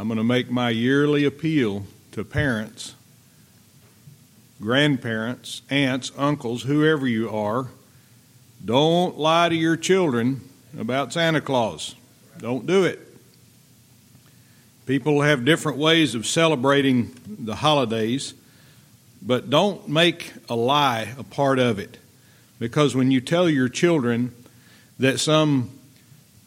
I'm going to make my yearly appeal to parents, grandparents, aunts, uncles, whoever you are. Don't lie to your children about Santa Claus. Don't do it. People have different ways of celebrating the holidays, but don't make a lie a part of it. Because when you tell your children that some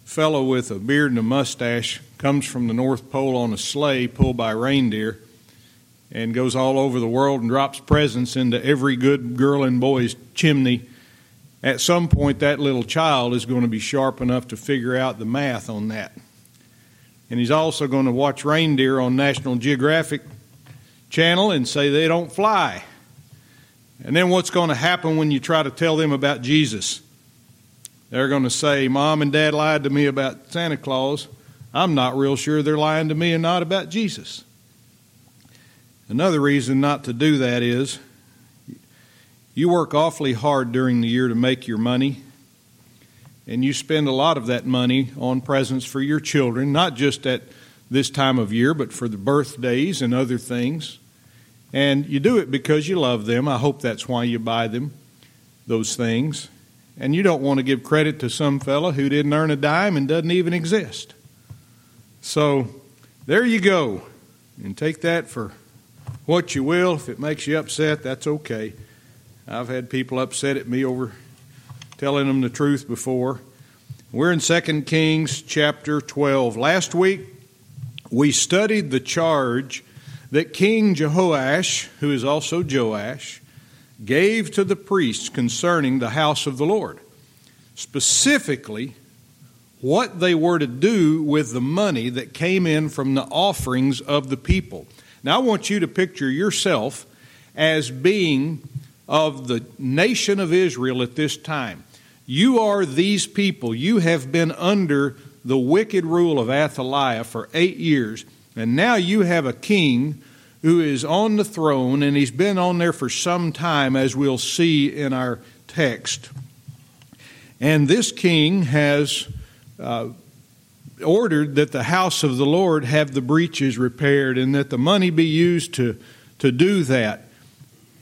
fellow with a beard and a mustache comes from the North Pole on a sleigh pulled by reindeer and goes all over the world and drops presents into every good girl and boy's chimney, at some point that little child is going to be sharp enough to figure out the math on that. And he's also going to watch reindeer on National Geographic Channel and say they don't fly. And then what's going to happen when you try to tell them about Jesus? They're going to say, Mom and Dad lied to me about Santa Claus. I'm not real sure they're lying to me and not about Jesus. Another reason not to do that is you work awfully hard during the year to make your money, and you spend a lot of that money on presents for your children, not just at this time of year, but for the birthdays and other things. And you do it because you love them. I hope that's why you buy them those things. And you don't want to give credit to some fellow who didn't earn a dime and doesn't even exist. So there you go. And take that for what you will. If it makes you upset, that's okay. I've had people upset at me over telling them the truth before. We're in 2 Kings chapter 12. Last week, we studied the charge that King Jehoash, who is also Joash, gave to the priests concerning the house of the Lord. Specifically, what they were to do with the money that came in from the offerings of the people. Now, I want you to picture yourself as being of the nation of Israel at this time. You are these people. You have been under the wicked rule of Athaliah for eight years, and now you have a king who is on the throne, and he's been on there for some time, as we'll see in our text. And this king has uh, ordered that the house of the Lord have the breaches repaired and that the money be used to, to do that.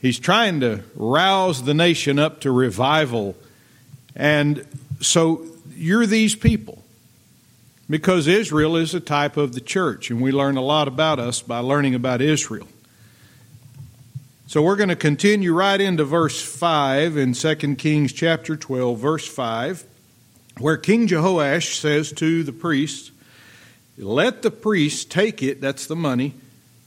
He's trying to rouse the nation up to revival. And so you're these people because Israel is a type of the church, and we learn a lot about us by learning about Israel. So we're going to continue right into verse 5 in 2 Kings chapter 12, verse 5 where King Jehoash says to the priests, Let the priests take it, that's the money,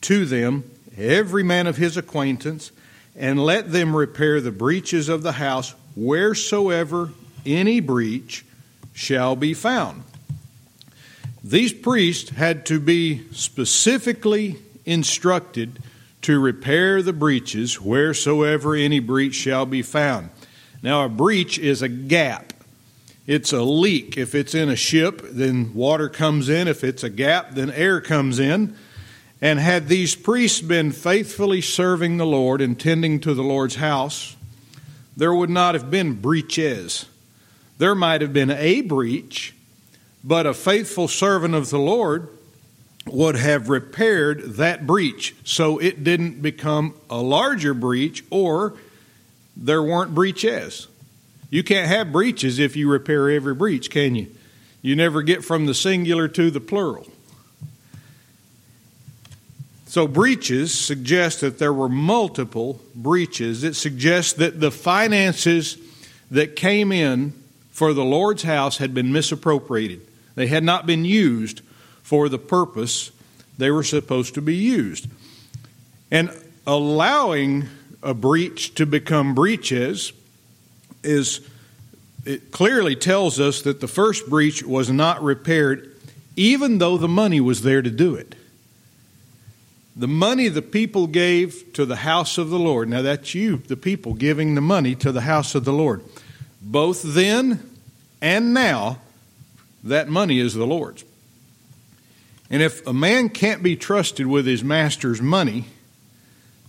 to them, every man of his acquaintance, and let them repair the breaches of the house wheresoever any breach shall be found. These priests had to be specifically instructed to repair the breaches wheresoever any breach shall be found. Now, a breach is a gap. It's a leak. If it's in a ship, then water comes in. If it's a gap, then air comes in. And had these priests been faithfully serving the Lord and tending to the Lord's house, there would not have been breaches. There might have been a breach, but a faithful servant of the Lord would have repaired that breach so it didn't become a larger breach or there weren't breaches. You can't have breaches if you repair every breach, can you? You never get from the singular to the plural. So, breaches suggest that there were multiple breaches. It suggests that the finances that came in for the Lord's house had been misappropriated. They had not been used for the purpose they were supposed to be used. And allowing a breach to become breaches is it clearly tells us that the first breach was not repaired even though the money was there to do it. The money the people gave to the house of the Lord. Now that's you, the people, giving the money to the house of the Lord. Both then and now, that money is the Lord's. And if a man can't be trusted with his master's money,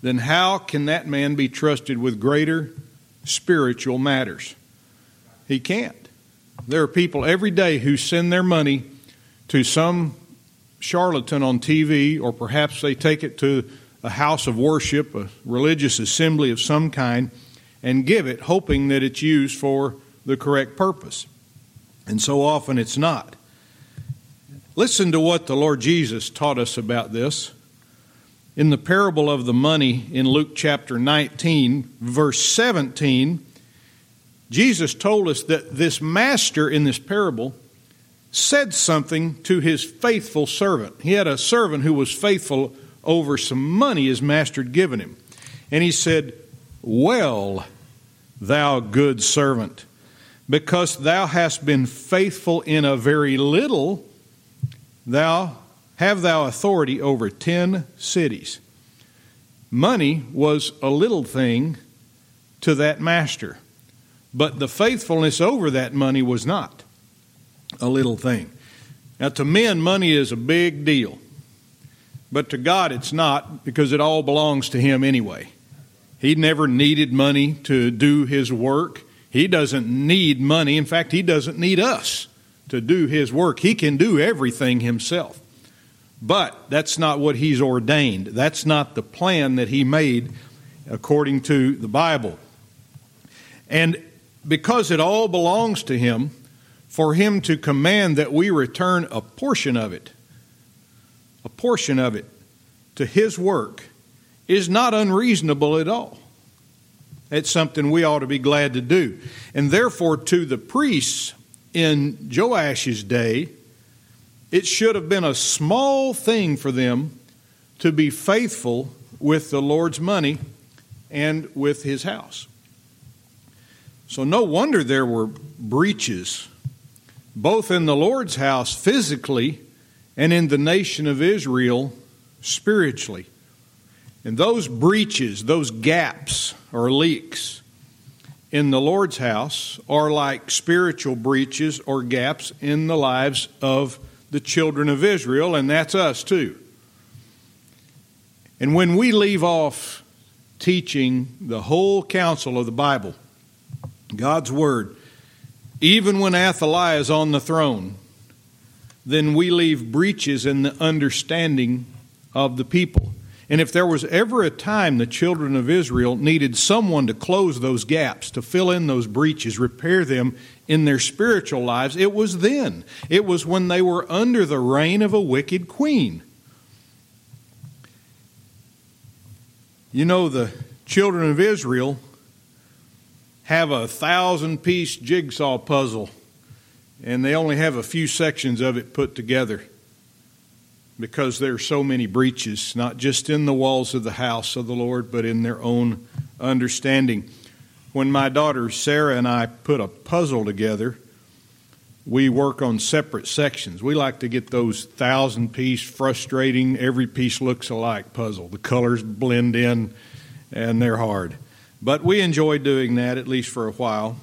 then how can that man be trusted with greater spiritual matters? He can't. There are people every day who send their money to some charlatan on TV, or perhaps they take it to a house of worship, a religious assembly of some kind, and give it, hoping that it's used for the correct purpose. And so often it's not. Listen to what the Lord Jesus taught us about this. In the parable of the money in Luke chapter 19, verse 17, Jesus told us that this master in this parable said something to his faithful servant. He had a servant who was faithful over some money his master had given him. And he said, Well, thou good servant, because thou hast been faithful in a very little, thou have thou authority over ten cities. Money was a little thing to that master, but the faithfulness over that money was not a little thing. Now, to men, money is a big deal. But to God, it's not because it all belongs to Him anyway. He never needed money to do His work. He doesn't need money. In fact, He doesn't need us to do His work. He can do everything Himself. But that's not what He's ordained. That's not the plan that He made according to the Bible. And because it all belongs to Him, for Him to command that we return a portion of it a portion of it to His work is not unreasonable at all. It's something we ought to be glad to do. And therefore, to the priests in Joash's day, it should have been a small thing for them to be faithful with the Lord's money and with his house. So, no wonder there were breaches, both in the Lord's house physically and in the nation of Israel spiritually. And those breaches, those gaps or leaks in the Lord's house are like spiritual breaches or gaps in the lives of the children of Israel, and that's us too. And when we leave off teaching the whole counsel of the Bible, God's Word, even when Athaliah is on the throne, then we leave breaches in the understanding of the people. And if there was ever a time the children of Israel needed someone to close those gaps, to fill in those breaches, repair them in their spiritual lives, it was then. It was when they were under the reign of a wicked queen. You know, the children of Israel have a thousand piece jigsaw puzzle and they only have a few sections of it put together because there are so many breaches, not just in the walls of the house of the Lord, but in their own understanding. When my daughter Sarah and I put a puzzle together, we work on separate sections. We like to get those thousand piece, frustrating, every piece looks alike puzzle. The colors blend in and they're hard. But we enjoy doing that, at least for a while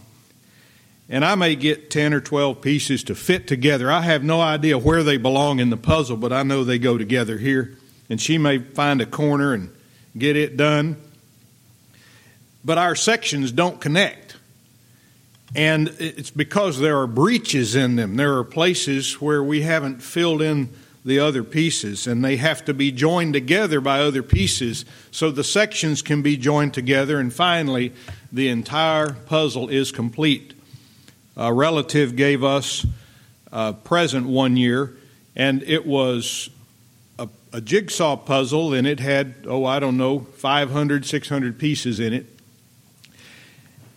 and I may get 10 or 12 pieces to fit together. I have no idea where they belong in the puzzle, but I know they go together here. And she may find a corner and get it done. But our sections don't connect. And it's because there are breaches in them. There are places where we haven't filled in the other pieces, and they have to be joined together by other pieces so the sections can be joined together, and finally, the entire puzzle is complete a relative gave us a present one year, and it was a, a, jigsaw puzzle, and it had, oh, I don't know, 500, 600 pieces in it.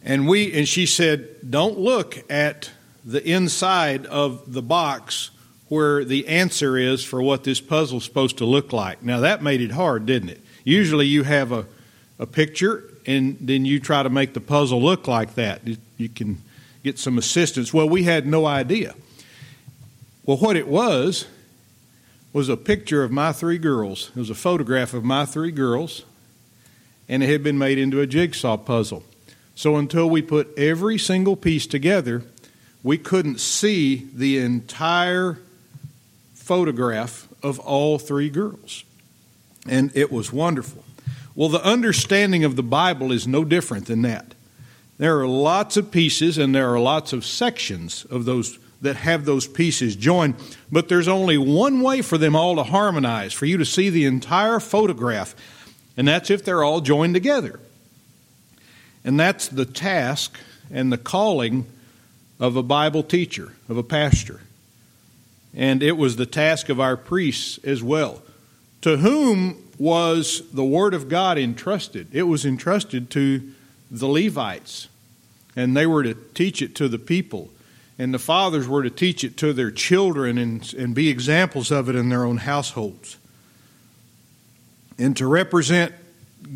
And we and she said, "Don't look at the inside of the box where the answer is for what this puzzle's supposed to look like." Now that made it hard, didn't it? Usually you have a a picture and then you try to make the puzzle look like that. You can get some assistance. Well, we had no idea. Well, what it was was a picture of my three girls. It was a photograph of my three girls, and it had been made into a jigsaw puzzle. So until we put every single piece together, we couldn't see the entire photograph of all three girls. And it was wonderful. Well, the understanding of the Bible is no different than that. There are lots of pieces and there are lots of sections of those that have those pieces joined, but there's only one way for them all to harmonize, for you to see the entire photograph, and that's if they're all joined together. And that's the task and the calling of a Bible teacher, of a pastor. And it was the task of our priests as well. To whom was the Word of God entrusted? It was entrusted to the Levites, and they were to teach it to the people. And the fathers were to teach it to their children and, and be examples of it in their own households. And to represent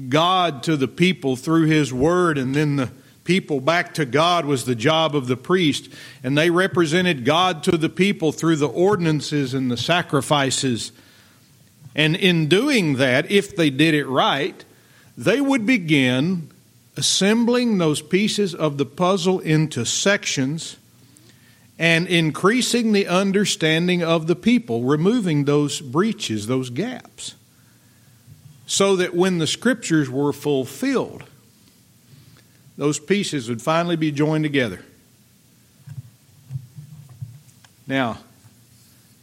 God to the people through His Word and then the people back to God was the job of the priest. And they represented God to the people through the ordinances and the sacrifices. And in doing that, if they did it right, they would begin assembling those pieces of the puzzle into sections and increasing the understanding of the people, removing those breaches, those gaps, so that when the scriptures were fulfilled, those pieces would finally be joined together. Now,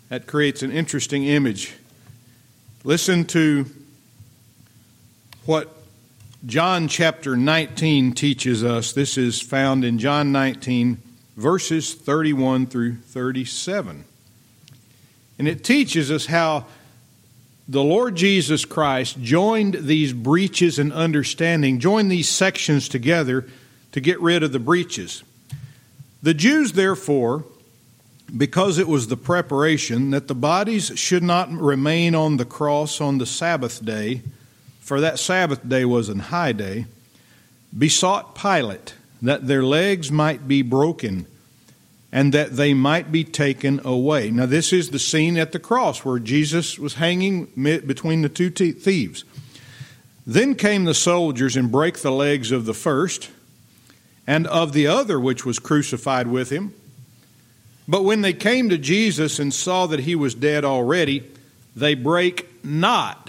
that creates an interesting image. Listen to what John chapter 19 teaches us. This is found in John 19, verses 31 through 37. And it teaches us how the Lord Jesus Christ joined these breaches and understanding, joined these sections together to get rid of the breaches. The Jews, therefore, because it was the preparation that the bodies should not remain on the cross on the Sabbath day, for that Sabbath day was an high day, besought Pilate that their legs might be broken and that they might be taken away. Now, this is the scene at the cross where Jesus was hanging between the two thieves. Then came the soldiers and brake the legs of the first and of the other which was crucified with him. But when they came to Jesus and saw that he was dead already, they brake not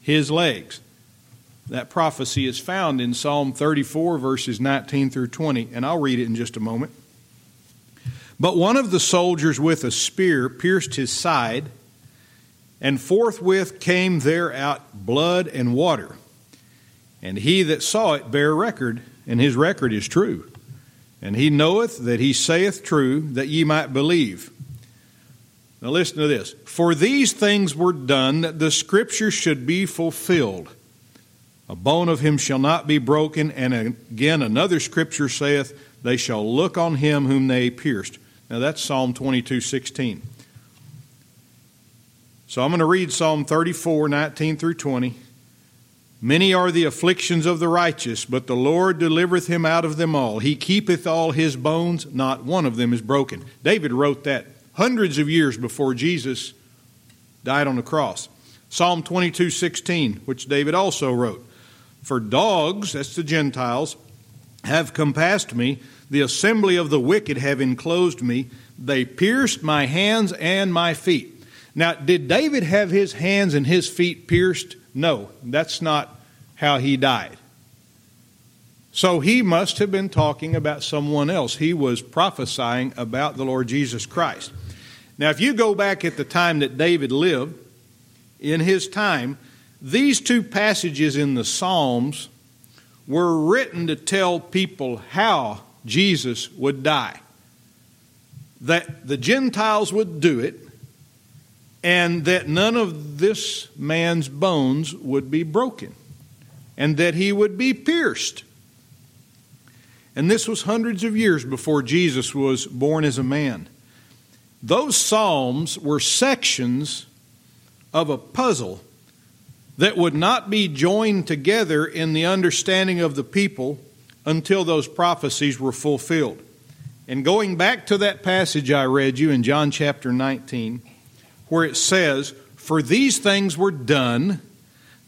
his legs. That prophecy is found in Psalm 34, verses 19 through 20, and I'll read it in just a moment. But one of the soldiers with a spear pierced his side, and forthwith came there out blood and water. And he that saw it bare record, and his record is true. And he knoweth that he saith true, that ye might believe. Now listen to this. For these things were done that the scripture should be fulfilled. A bone of him shall not be broken. And again, another scripture saith, They shall look on him whom they pierced. Now that's Psalm 22 16. So I'm going to read Psalm 34 19 through 20. Many are the afflictions of the righteous, but the Lord delivereth him out of them all. He keepeth all his bones, not one of them is broken. David wrote that hundreds of years before Jesus died on the cross. Psalm 22 16, which David also wrote. For dogs, that's the Gentiles, have compassed me, the assembly of the wicked have enclosed me, they pierced my hands and my feet. Now, did David have his hands and his feet pierced? No, that's not how he died. So he must have been talking about someone else. He was prophesying about the Lord Jesus Christ. Now, if you go back at the time that David lived, in his time, these two passages in the Psalms were written to tell people how Jesus would die. That the Gentiles would do it, and that none of this man's bones would be broken, and that he would be pierced. And this was hundreds of years before Jesus was born as a man. Those Psalms were sections of a puzzle that would not be joined together in the understanding of the people until those prophecies were fulfilled. And going back to that passage I read you in John chapter 19, where it says, For these things were done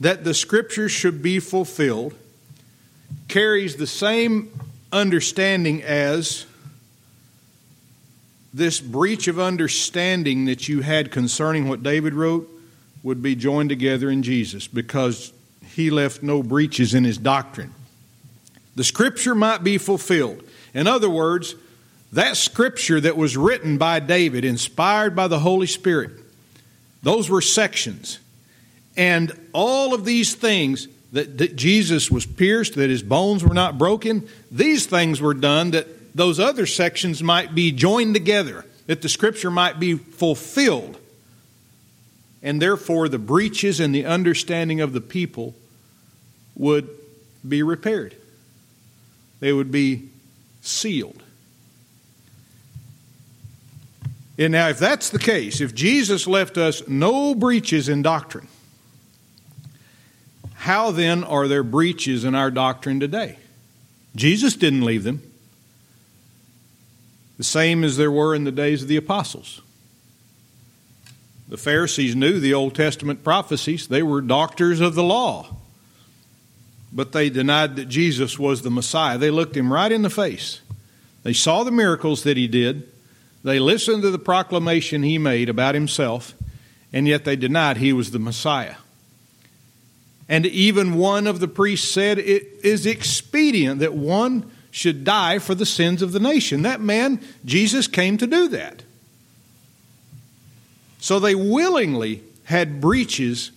that the scriptures should be fulfilled, carries the same understanding as this breach of understanding that you had concerning what David wrote would be joined together in Jesus because he left no breaches in his doctrine. The scripture might be fulfilled. In other words, that scripture that was written by David, inspired by the Holy Spirit, those were sections. And all of these things that, that, Jesus was pierced, that his bones were not broken, these things were done that those other sections might be joined together, that the scripture might be fulfilled. And therefore, the breaches in the understanding of the people would be repaired, they would be sealed. And now, if that's the case, if Jesus left us no breaches in doctrine, how then are there breaches in our doctrine today? Jesus didn't leave them. The same as there were in the days of the apostles. The Pharisees knew the Old Testament prophecies, they were doctors of the law. But they denied that Jesus was the Messiah. They looked him right in the face. They saw the miracles that he did, they listened to the proclamation he made about himself, and yet they denied he was the Messiah. And even one of the priests said it is expedient that one should die for the sins of the nation. That man, Jesus, came to do that. So they willingly had breaches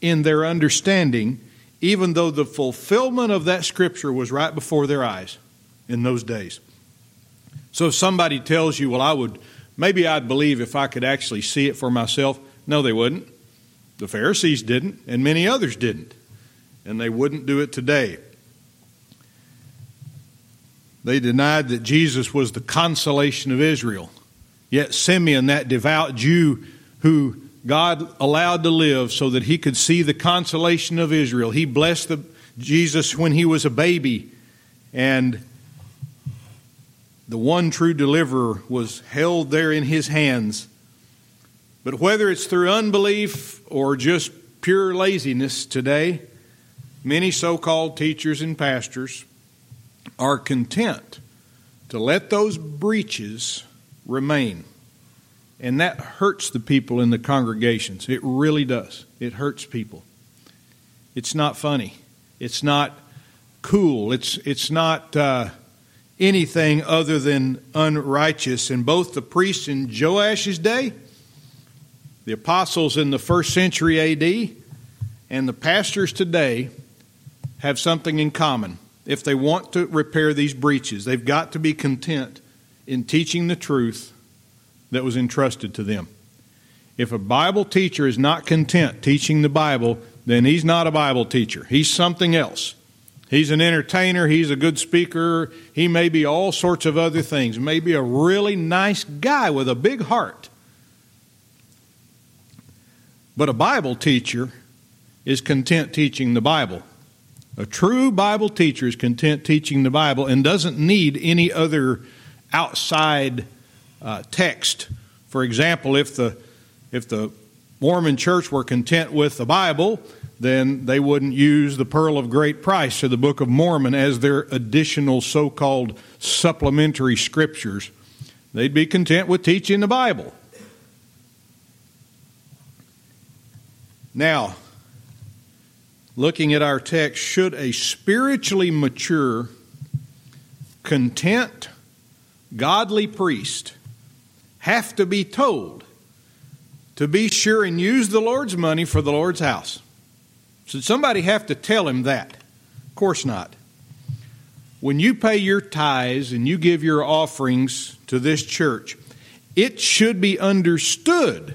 in their understanding, even though the fulfillment of that scripture was right before their eyes in those days. So if somebody tells you, well, I would, maybe I'd believe if I could actually see it for myself, no, they wouldn't. The Pharisees didn't, and many others didn't. And they wouldn't do it today. They denied that Jesus was the consolation of Israel. Yet Simeon, that devout Jew who God allowed to live so that he could see the consolation of Israel, he blessed the, Jesus when he was a baby and the one true deliverer was held there in his hands. But whether it's through unbelief or just pure laziness today, many so called teachers and pastors are content to let those breaches remain. And that hurts the people in the congregations. It really does. It hurts people. It's not funny. It's not cool. It's, it's not. Uh, anything other than unrighteous. And both the priests in Joash's day, the apostles in the first century AD, and the pastors today have something in common. If they want to repair these breaches, they've got to be content in teaching the truth that was entrusted to them. If a Bible teacher is not content teaching the Bible, then he's not a Bible teacher. He's something else. He's an entertainer, he's a good speaker, he may be all sorts of other things, maybe a really nice guy with a big heart. But a Bible teacher is content teaching the Bible. A true Bible teacher is content teaching the Bible and doesn't need any other outside uh, text. For example, if the if the Mormon church were content with the Bible, then they wouldn't use the Pearl of Great Price or the Book of Mormon as their additional so called supplementary scriptures. They'd be content with teaching the Bible. Now, looking at our text, should a spiritually mature, content, godly priest have to be told to be sure and use the Lord's money for the Lord's house? Should somebody have to tell him that? Of course not. When you pay your tithes and you give your offerings to this church, it should be understood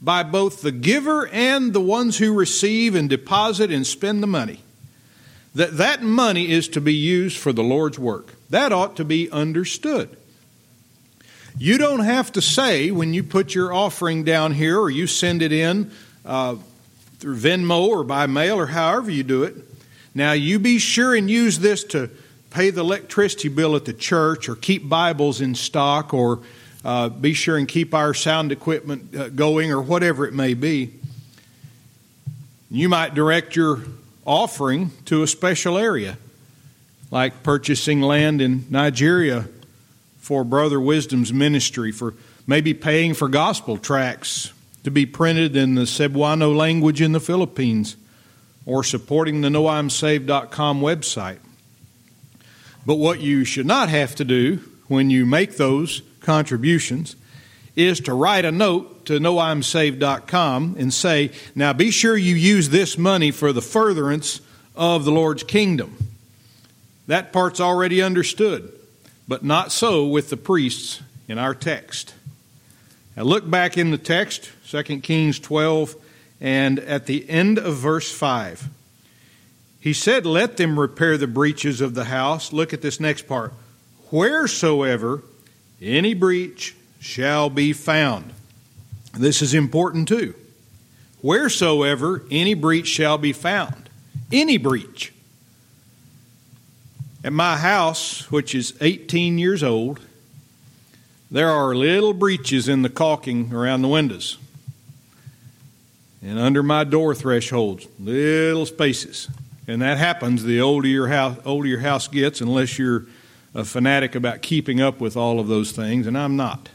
by both the giver and the ones who receive and deposit and spend the money that that money is to be used for the Lord's work. That ought to be understood. You don't have to say when you put your offering down here or you send it in uh, through Venmo or by mail or however you do it. Now, you be sure and use this to pay the electricity bill at the church or keep Bibles in stock or uh, be sure and keep our sound equipment uh, going or whatever it may be. You might direct your offering to a special area, like purchasing land in Nigeria for Brother Wisdom's ministry, for maybe paying for gospel tracts to be printed in the Cebuano language in the Philippines or supporting the knowimsaved.com website. But what you should not have to do when you make those contributions is to write a note to knowimsaved.com and say, Now be sure you use this money for the furtherance of the Lord's kingdom. That part's already understood, but not so with the priests in our text. Now look back in the text, 2 Kings 12, and at the end of verse 5. He said, Let them repair the breaches of the house. Look at this next part. Wheresoever any breach shall be found. This is important too. Wheresoever any breach shall be found. Any breach. At my house, which is 18 years old, there are little breaches in the caulking around the windows. And under my door thresholds, little spaces. And that happens the older your house, older your house gets, unless you're a fanatic about keeping up with all of those things, and I'm not.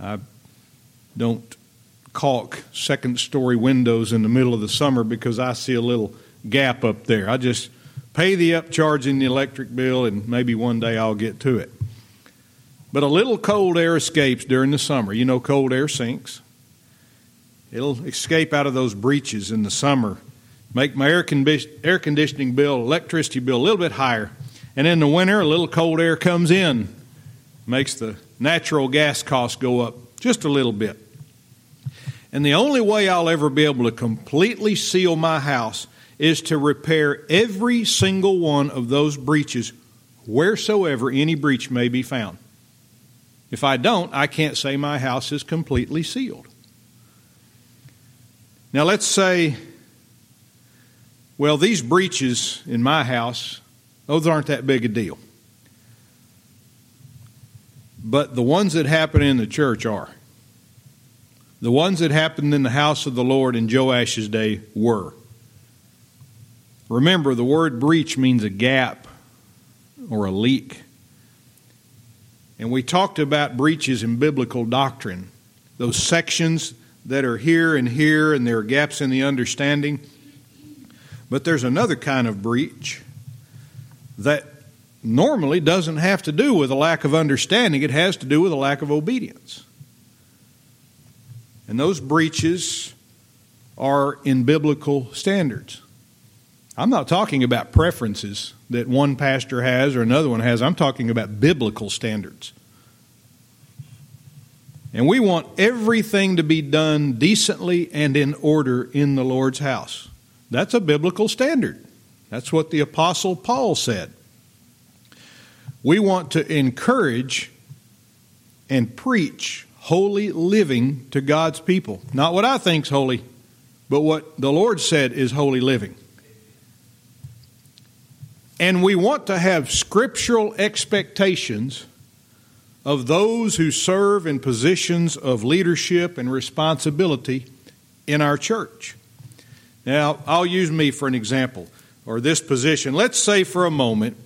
I don't caulk second story windows in the middle of the summer because I see a little gap up there. I just pay the upcharge in the electric bill, and maybe one day I'll get to it. But a little cold air escapes during the summer. You know, cold air sinks. It'll escape out of those breaches in the summer, make my air, air conditioning bill, electricity bill a little bit higher. And in the winter, a little cold air comes in, makes the natural gas costs go up just a little bit. And the only way I'll ever be able to completely seal my house is to repair every single one of those breaches wheresoever any breach may be found. If I don't, I can't say my house is completely sealed. Now, let's say, well, these breaches in my house, those aren't that big a deal. But the ones that happen in the church are. The ones that happened in the house of the Lord in Joash's day were. Remember, the word breach means a gap or a leak. And we talked about breaches in biblical doctrine, those sections that are here and here, and there are gaps in the understanding. But there's another kind of breach that normally doesn't have to do with a lack of understanding, it has to do with a lack of obedience. And those breaches are in biblical standards. I'm not talking about preferences that one pastor has or another one has. I'm talking about biblical standards. And we want everything to be done decently and in order in the Lord's house. That's a biblical standard. That's what the Apostle Paul said. We want to encourage and preach holy living to God's people. Not what I think's holy, but what the Lord said is holy living. And we want to have scriptural expectations of those who serve in positions of leadership and responsibility in our church. Now, I'll use me for an example, or this position. Let's say for a moment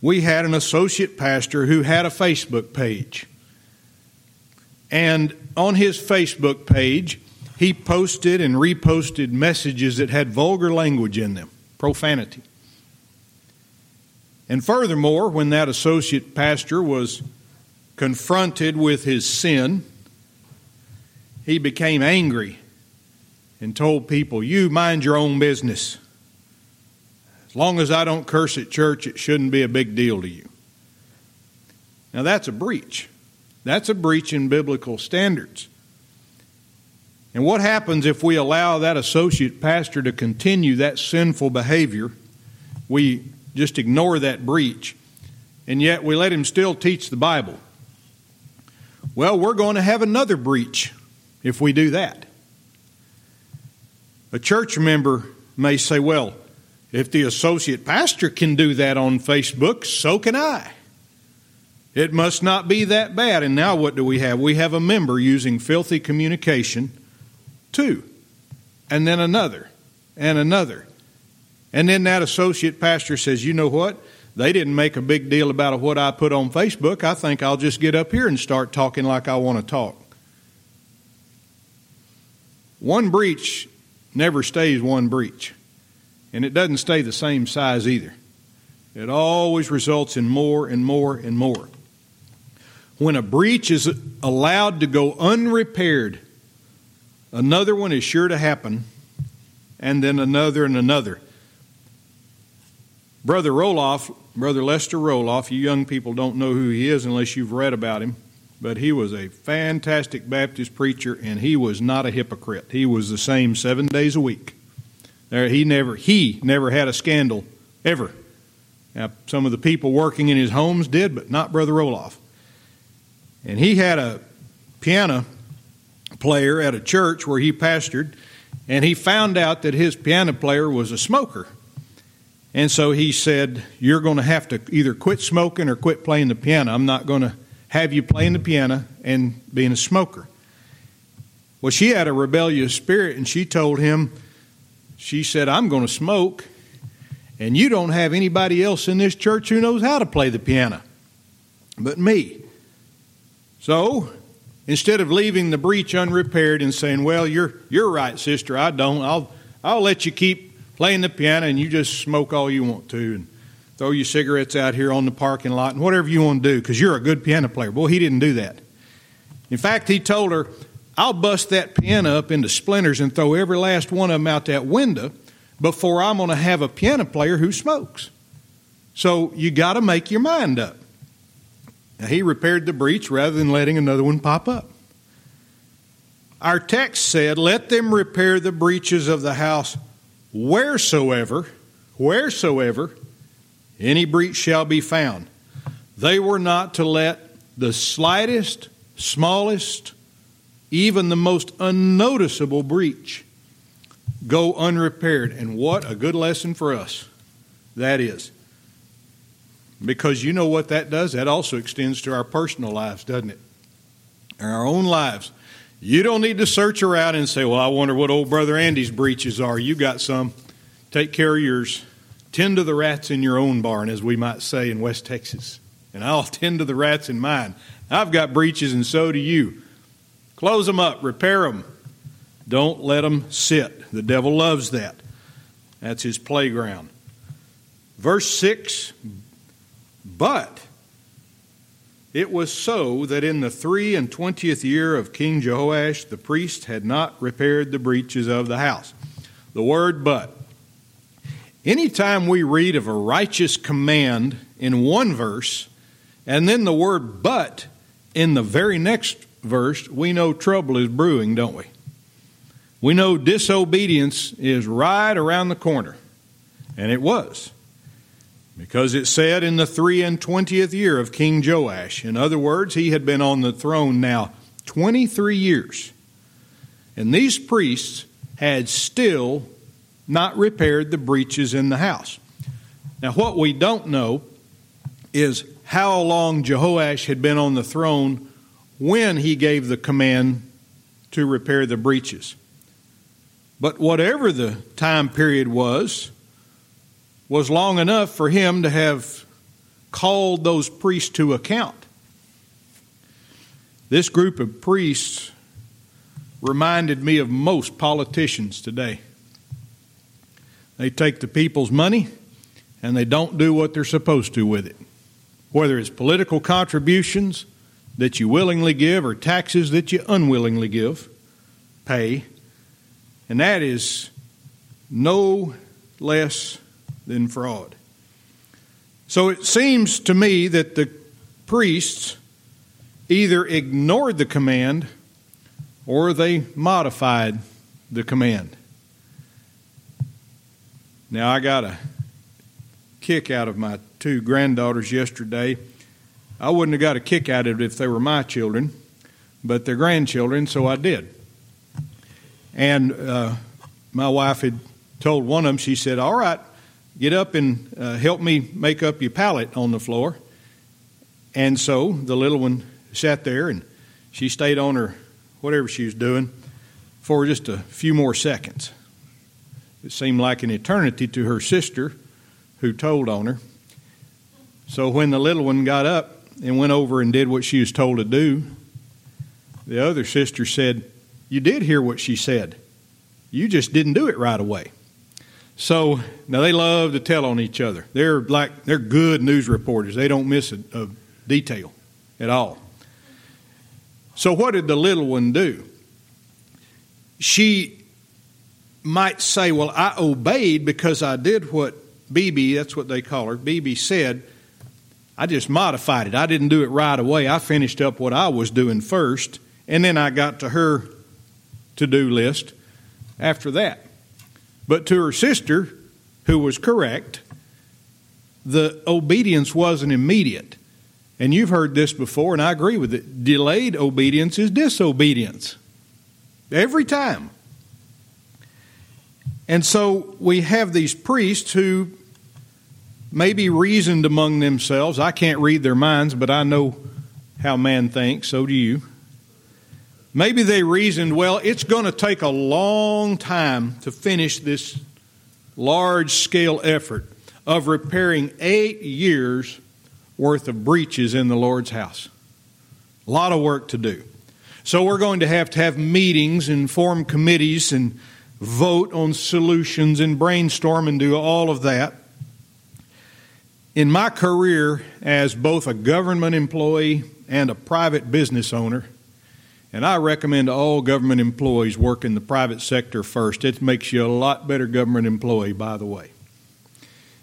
we had an associate pastor who had a Facebook page. And on his Facebook page, he posted and reposted messages that had vulgar language in them, profanity. And furthermore, when that associate pastor was confronted with his sin, he became angry and told people, You mind your own business. As long as I don't curse at church, it shouldn't be a big deal to you. Now, that's a breach. That's a breach in biblical standards. And what happens if we allow that associate pastor to continue that sinful behavior? We just ignore that breach, and yet we let him still teach the Bible. Well, we're going to have another breach if we do that. A church member may say, well, if the associate pastor can do that on Facebook, so can I. It must not be that bad. And now what do we have? We have a member using filthy communication, too, and then another, and another. And then that associate pastor says, You know what? They didn't make a big deal about what I put on Facebook. I think I'll just get up here and start talking like I want to talk. One breach never stays one breach, and it doesn't stay the same size either. It always results in more and more and more. When a breach is allowed to go unrepaired, another one is sure to happen, and then another and another. Brother Roloff, Brother Lester Roloff, you young people don't know who he is unless you've read about him, but he was a fantastic Baptist preacher, and he was not a hypocrite. He was the same seven days a week. He never he never had a scandal ever. Now, some of the people working in his homes did, but not Brother Roloff. And he had a piano player at a church where he pastored, and he found out that his piano player was a smoker. And so he said, You're going to have to either quit smoking or quit playing the piano. I'm not going to have you playing the piano and being a smoker. Well, she had a rebellious spirit, and she told him, She said, I'm going to smoke and you don't have anybody else in this church who knows how to play the piano but me. So, instead of leaving the breach unrepaired and saying, "Well, you're you're right, sister, I don't. I'll I'll let you keep playing the piano and you just smoke all you want to and throw your cigarettes out here on the parking lot and whatever you want to do because you're a good piano player." Boy, he didn't do that. In fact, he told her, "I'll bust that piano up into splinters and throw every last one of them out that window." before I'm going to have a piano player who smokes. So you got to make your mind up. Now, he repaired the breach rather than letting another one pop up. Our text said, Let them repair the breaches of the house wheresoever, wheresoever any breach shall be found. They were not to let the slightest, smallest, even the most unnoticeable breach go unrepaired. And what a good lesson for us that is. Because you know what that does? That also extends to our personal lives, doesn't it? Our own lives. You don't need to search around and say, Well, I wonder what old brother Andy's breaches are. You got some. Take care of yours. Tend to the rats in your own barn, as we might say in West Texas. And I'll tend to the rats in mine. I've got breaches, and so do you. Close them up, repair them, don't let them sit. The devil loves that. That's his playground. Verse 6 But it was so that in the three and twentieth year of King Jehoash, the priest had not repaired the breaches of the house. The word but. Anytime we read of a righteous command in one verse, and then the word but in the very next verse, we know trouble is brewing, don't we? We know disobedience is right around the corner. And it was. Because it said in the three and twentieth year of King Joash. In other words, he had been on the throne now 23 years. And these priests had still not repaired the breaches in the house. Now, what we don't know is how long Jehoash had been on the throne when he gave the command to repair the breaches. But whatever the time period was, was long enough for him to have called those priests to account. This group of priests reminded me of most politicians today. They take the people's money and they don't do what they're supposed to with it. Whether it's political contributions that you willingly give or taxes that you unwillingly give, pay, and that is no less than fraud. So it seems to me that the priests either ignored the command or they modified the command. Now, I got a kick out of my two granddaughters yesterday. I wouldn't have got a kick out of it if they were my children, but they're grandchildren, so I did. And uh, my wife had told one of them, she said, All right, get up and uh, help me make up your pallet on the floor. And so the little one sat there and she stayed on her, whatever she was doing, for just a few more seconds. It seemed like an eternity to her sister who told on her. So when the little one got up and went over and did what she was told to do, the other sister said, you did hear what she said. You just didn't do it right away. So now they love to tell on each other. They're like they're good news reporters. They don't miss a, a detail at all. So what did the little one do? She might say, "Well, I obeyed because I did what BB, that's what they call her, BB said, I just modified it. I didn't do it right away. I finished up what I was doing first, and then I got to her to do list after that. But to her sister, who was correct, the obedience wasn't immediate. And you've heard this before, and I agree with it. Delayed obedience is disobedience. Every time. And so we have these priests who maybe reasoned among themselves. I can't read their minds, but I know how man thinks, so do you. Maybe they reasoned, well, it's going to take a long time to finish this large scale effort of repairing eight years worth of breaches in the Lord's house. A lot of work to do. So we're going to have to have meetings and form committees and vote on solutions and brainstorm and do all of that. In my career as both a government employee and a private business owner, and I recommend all government employees work in the private sector first. It makes you a lot better government employee, by the way.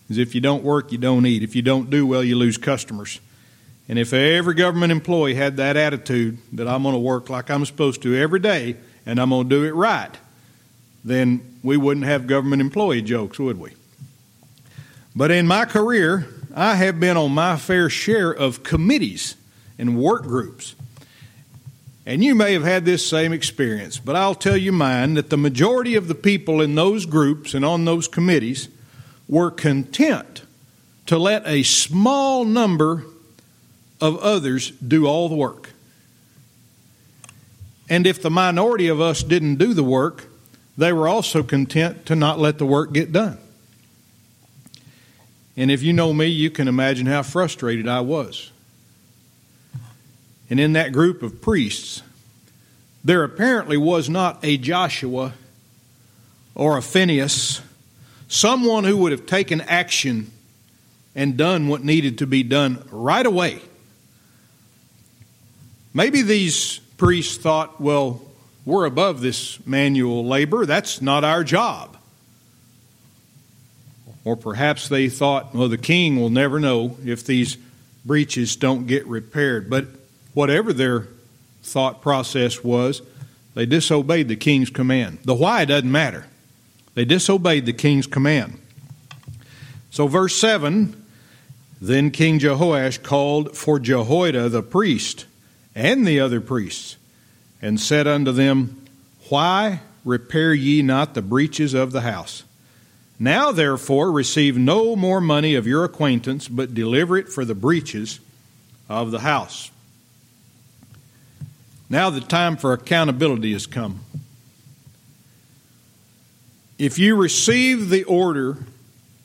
Because if you don't work, you don't eat. If you don't do well, you lose customers. And if every government employee had that attitude that I'm going to work like I'm supposed to every day and I'm going to do it right, then we wouldn't have government employee jokes, would we? But in my career, I have been on my fair share of committees and work groups. And you may have had this same experience, but I'll tell you mine that the majority of the people in those groups and on those committees were content to let a small number of others do all the work. And if the minority of us didn't do the work, they were also content to not let the work get done. And if you know me, you can imagine how frustrated I was. And in that group of priests, there apparently was not a Joshua or a Phineas, someone who would have taken action and done what needed to be done right away. Maybe these priests thought, well, we're above this manual labor. That's not our job. Or perhaps they thought, well, the king will never know if these breaches don't get repaired. But whatever their thought process was, they disobeyed the king's command. The why doesn't matter. They disobeyed the king's command. So, verse 7 then King Jehoash called for Jehoiada the priest and the other priests and said unto them, Why repair ye not the breaches of the house? Now therefore receive no more money of your acquaintance, but deliver it for the breaches of the house. Now the time for accountability has come. If you receive the order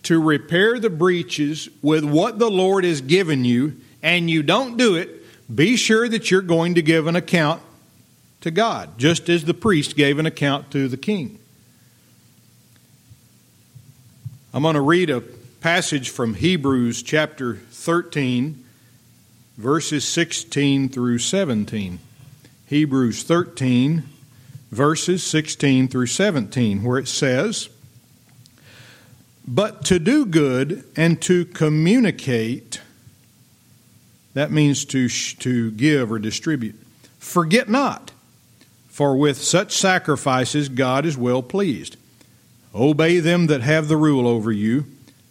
to repair the breaches with what the Lord has given you and you don't do it, be sure that you're going to give an account to God, just as the priest gave an account to the king. I'm going to read a passage from Hebrews chapter 13, verses 16 through 17. Hebrews 13, verses 16 through 17, where it says, But to do good and to communicate, that means to, to give or distribute, forget not for with such sacrifices God is well pleased. Obey them that have the rule over you,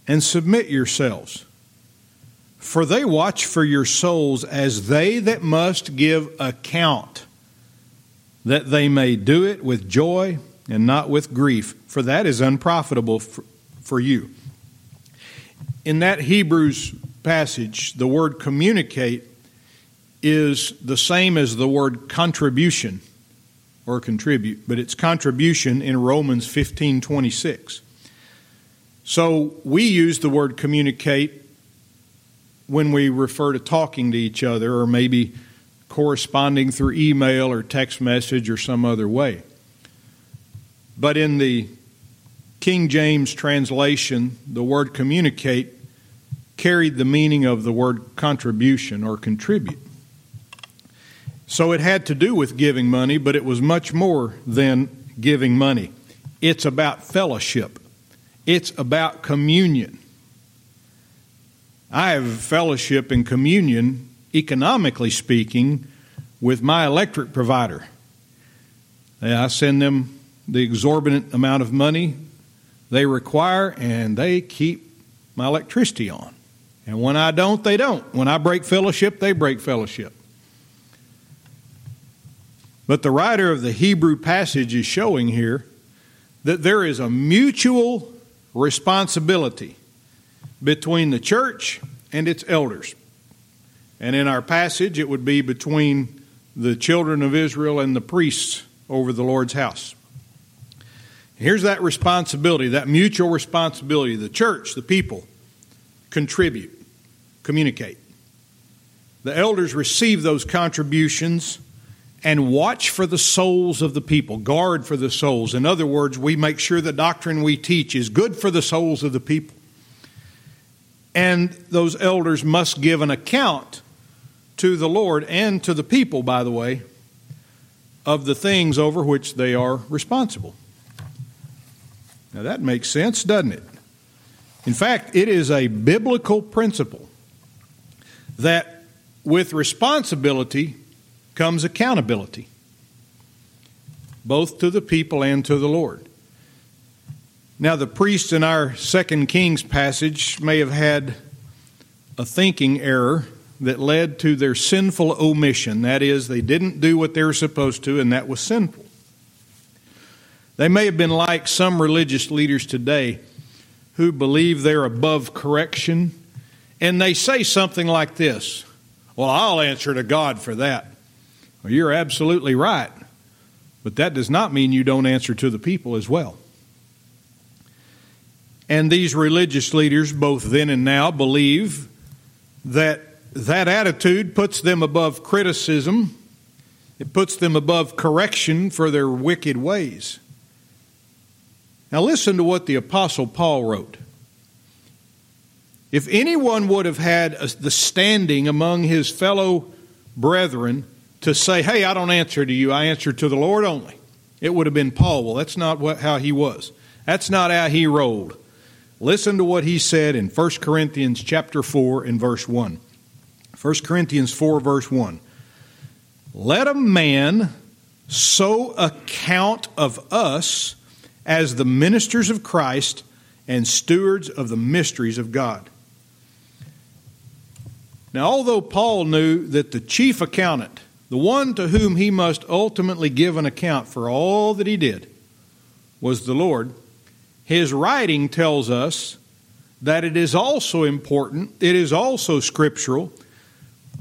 and submit yourselves. For they watch for your souls as they that must give account, that they may do it with joy and not with grief, for that is unprofitable for, for you. In that Hebrews passage, the word communicate is the same as the word contribution or contribute, but it's contribution in Romans 15:26. So we use the word communicate when we refer to talking to each other or maybe corresponding through email or text message or some other way. But in the King James translation, the word communicate carried the meaning of the word contribution or contribute. So it had to do with giving money, but it was much more than giving money. It's about fellowship, it's about communion. I have fellowship and communion, economically speaking, with my electric provider. I send them the exorbitant amount of money they require, and they keep my electricity on. And when I don't, they don't. When I break fellowship, they break fellowship. But the writer of the Hebrew passage is showing here that there is a mutual responsibility between the church and its elders. And in our passage, it would be between the children of Israel and the priests over the Lord's house. Here's that responsibility, that mutual responsibility. The church, the people, contribute, communicate. The elders receive those contributions and watch for the souls of the people, guard for the souls. In other words, we make sure the doctrine we teach is good for the souls of the people. And those elders must give an account to the Lord and to the people, by the way, of the things over which they are responsible. Now that makes sense, doesn't it? In fact, it is a biblical principle that with responsibility comes accountability, both to the people and to the Lord. Now, the priests in our Second Kings passage may have had a thinking error that led to their sinful omission. That is, they didn't do what they were supposed to, and that was sinful. They may have been like some religious leaders today who believe they're above correction, and they say something like this Well, I'll answer to God for that. Well, you're absolutely right, but that does not mean you don't answer to the people as well. And these religious leaders, both then and now, believe that that attitude puts them above criticism, it puts them above correction for their wicked ways. Now, listen to what the Apostle Paul wrote. If anyone would have had the standing among his fellow brethren to say, Hey, I don't answer to you, I answer to the Lord only, it would have been Paul. Well, that's not what, how he was. That's not how he rolled. Listen to what he said in 1 Corinthians chapter 4 and verse 1. 1 Corinthians 4, verse 1. Let a man so account of us as the ministers of Christ and stewards of the mysteries of God. Now, although Paul knew that the chief accountant, the one to whom he must ultimately give an account for all that he did, was the Lord, his writing tells us that it is also important, it is also scriptural,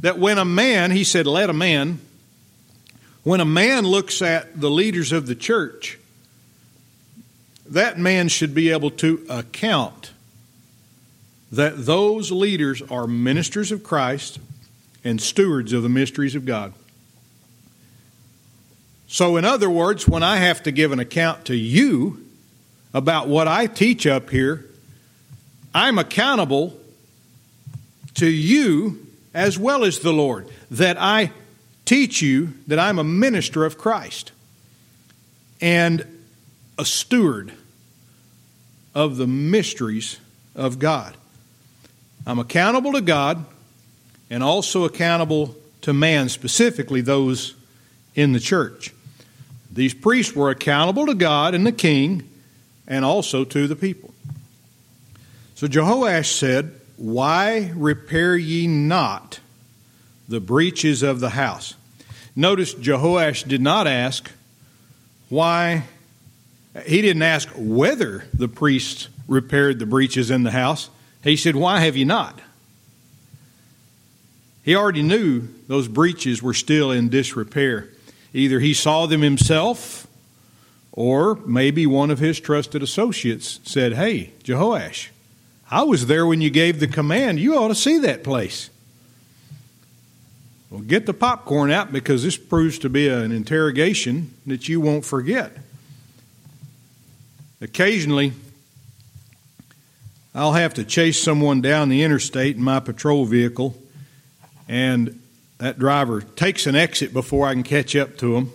that when a man, he said, let a man, when a man looks at the leaders of the church, that man should be able to account that those leaders are ministers of Christ and stewards of the mysteries of God. So, in other words, when I have to give an account to you about what I teach up here, I'm accountable to you as well as the Lord, that I teach you that I'm a minister of Christ and a steward of the mysteries of God. I'm accountable to God and also accountable to man, specifically those in the church. These priests were accountable to God and the king and also to the people. So Jehoash said, Why repair ye not the breaches of the house? Notice Jehoash did not ask, Why? He didn't ask whether the priests repaired the breaches in the house. He said, Why have you not? He already knew those breaches were still in disrepair. Either he saw them himself, or maybe one of his trusted associates said, Hey, Jehoash, I was there when you gave the command. You ought to see that place. Well, get the popcorn out because this proves to be an interrogation that you won't forget. Occasionally, I'll have to chase someone down the interstate in my patrol vehicle, and that driver takes an exit before I can catch up to them.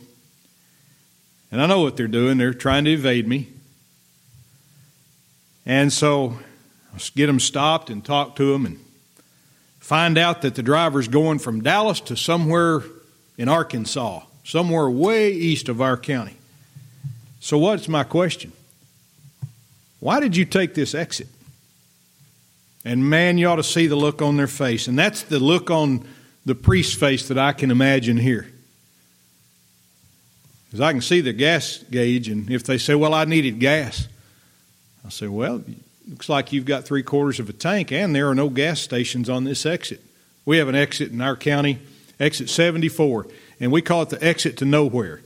And I know what they're doing. They're trying to evade me. And so I get them stopped and talk to them and find out that the driver's going from Dallas to somewhere in Arkansas, somewhere way east of our county. So, what's my question? Why did you take this exit? And man, you ought to see the look on their face. And that's the look on the priest's face that I can imagine here. Because I can see the gas gauge, and if they say, Well, I needed gas, I say, Well, looks like you've got three quarters of a tank, and there are no gas stations on this exit. We have an exit in our county, exit 74, and we call it the exit to nowhere.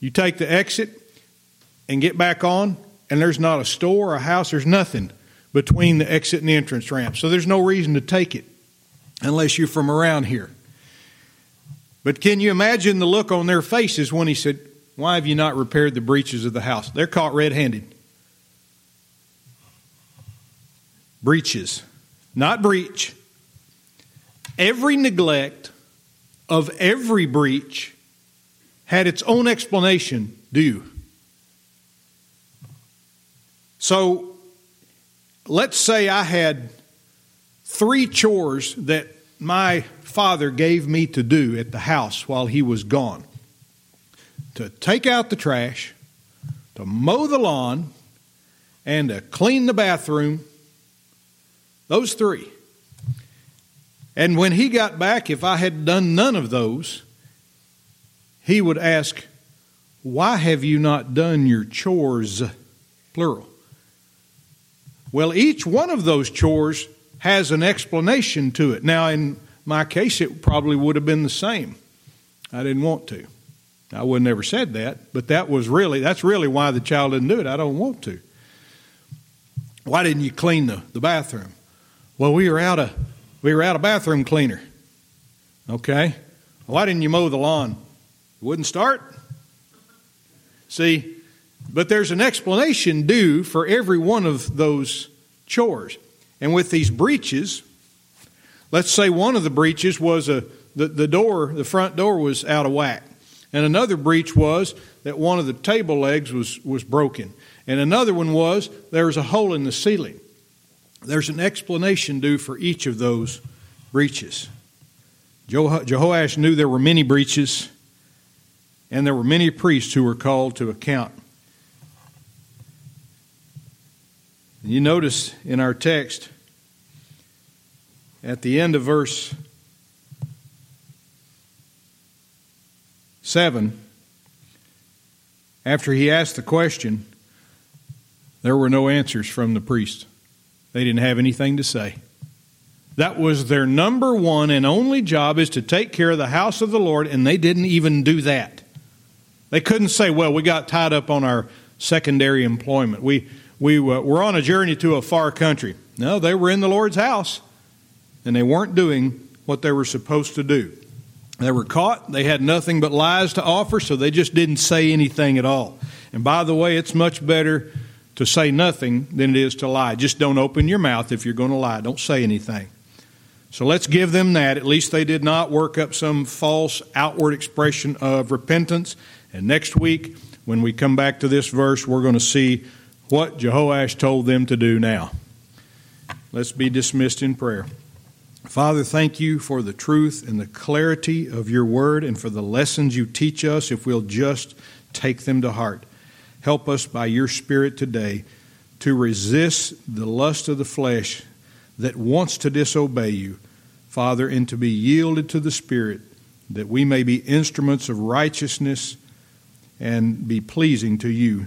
You take the exit and get back on, and there's not a store, a house, there's nothing between the exit and the entrance ramp. So there's no reason to take it unless you're from around here. But can you imagine the look on their faces when he said, Why have you not repaired the breaches of the house? They're caught red handed. Breaches, not breach. Every neglect of every breach had its own explanation due. So let's say I had three chores that my father gave me to do at the house while he was gone to take out the trash, to mow the lawn, and to clean the bathroom. Those three. And when he got back, if I had done none of those, he would ask, Why have you not done your chores? Plural. Well, each one of those chores has an explanation to it. Now, in my case, it probably would have been the same. I didn't want to. I would never said that, but that was really that's really why the child didn't do it. I don't want to. Why didn't you clean the, the bathroom? Well, we were out of we were out of bathroom cleaner. Okay. Why didn't you mow the lawn? It wouldn't start. See, but there's an explanation due for every one of those chores. And with these breaches, let's say one of the breaches was a the, the door, the front door was out of whack. And another breach was that one of the table legs was, was broken. And another one was there was a hole in the ceiling. There's an explanation due for each of those breaches. Jehoash knew there were many breaches, and there were many priests who were called to account. And you notice in our text, at the end of verse 7, after he asked the question, there were no answers from the priest. They didn't have anything to say. That was their number one and only job is to take care of the house of the Lord, and they didn't even do that. They couldn't say, well, we got tied up on our secondary employment. We, we uh, were on a journey to a far country. No, they were in the Lord's house, and they weren't doing what they were supposed to do. They were caught. They had nothing but lies to offer, so they just didn't say anything at all. And by the way, it's much better to say nothing than it is to lie. Just don't open your mouth if you're going to lie. Don't say anything. So let's give them that. At least they did not work up some false outward expression of repentance. And next week, when we come back to this verse, we're going to see what Jehoash told them to do now. Let's be dismissed in prayer. Father, thank you for the truth and the clarity of your word and for the lessons you teach us if we'll just take them to heart. Help us by your Spirit today to resist the lust of the flesh that wants to disobey you, Father, and to be yielded to the Spirit that we may be instruments of righteousness and be pleasing to you.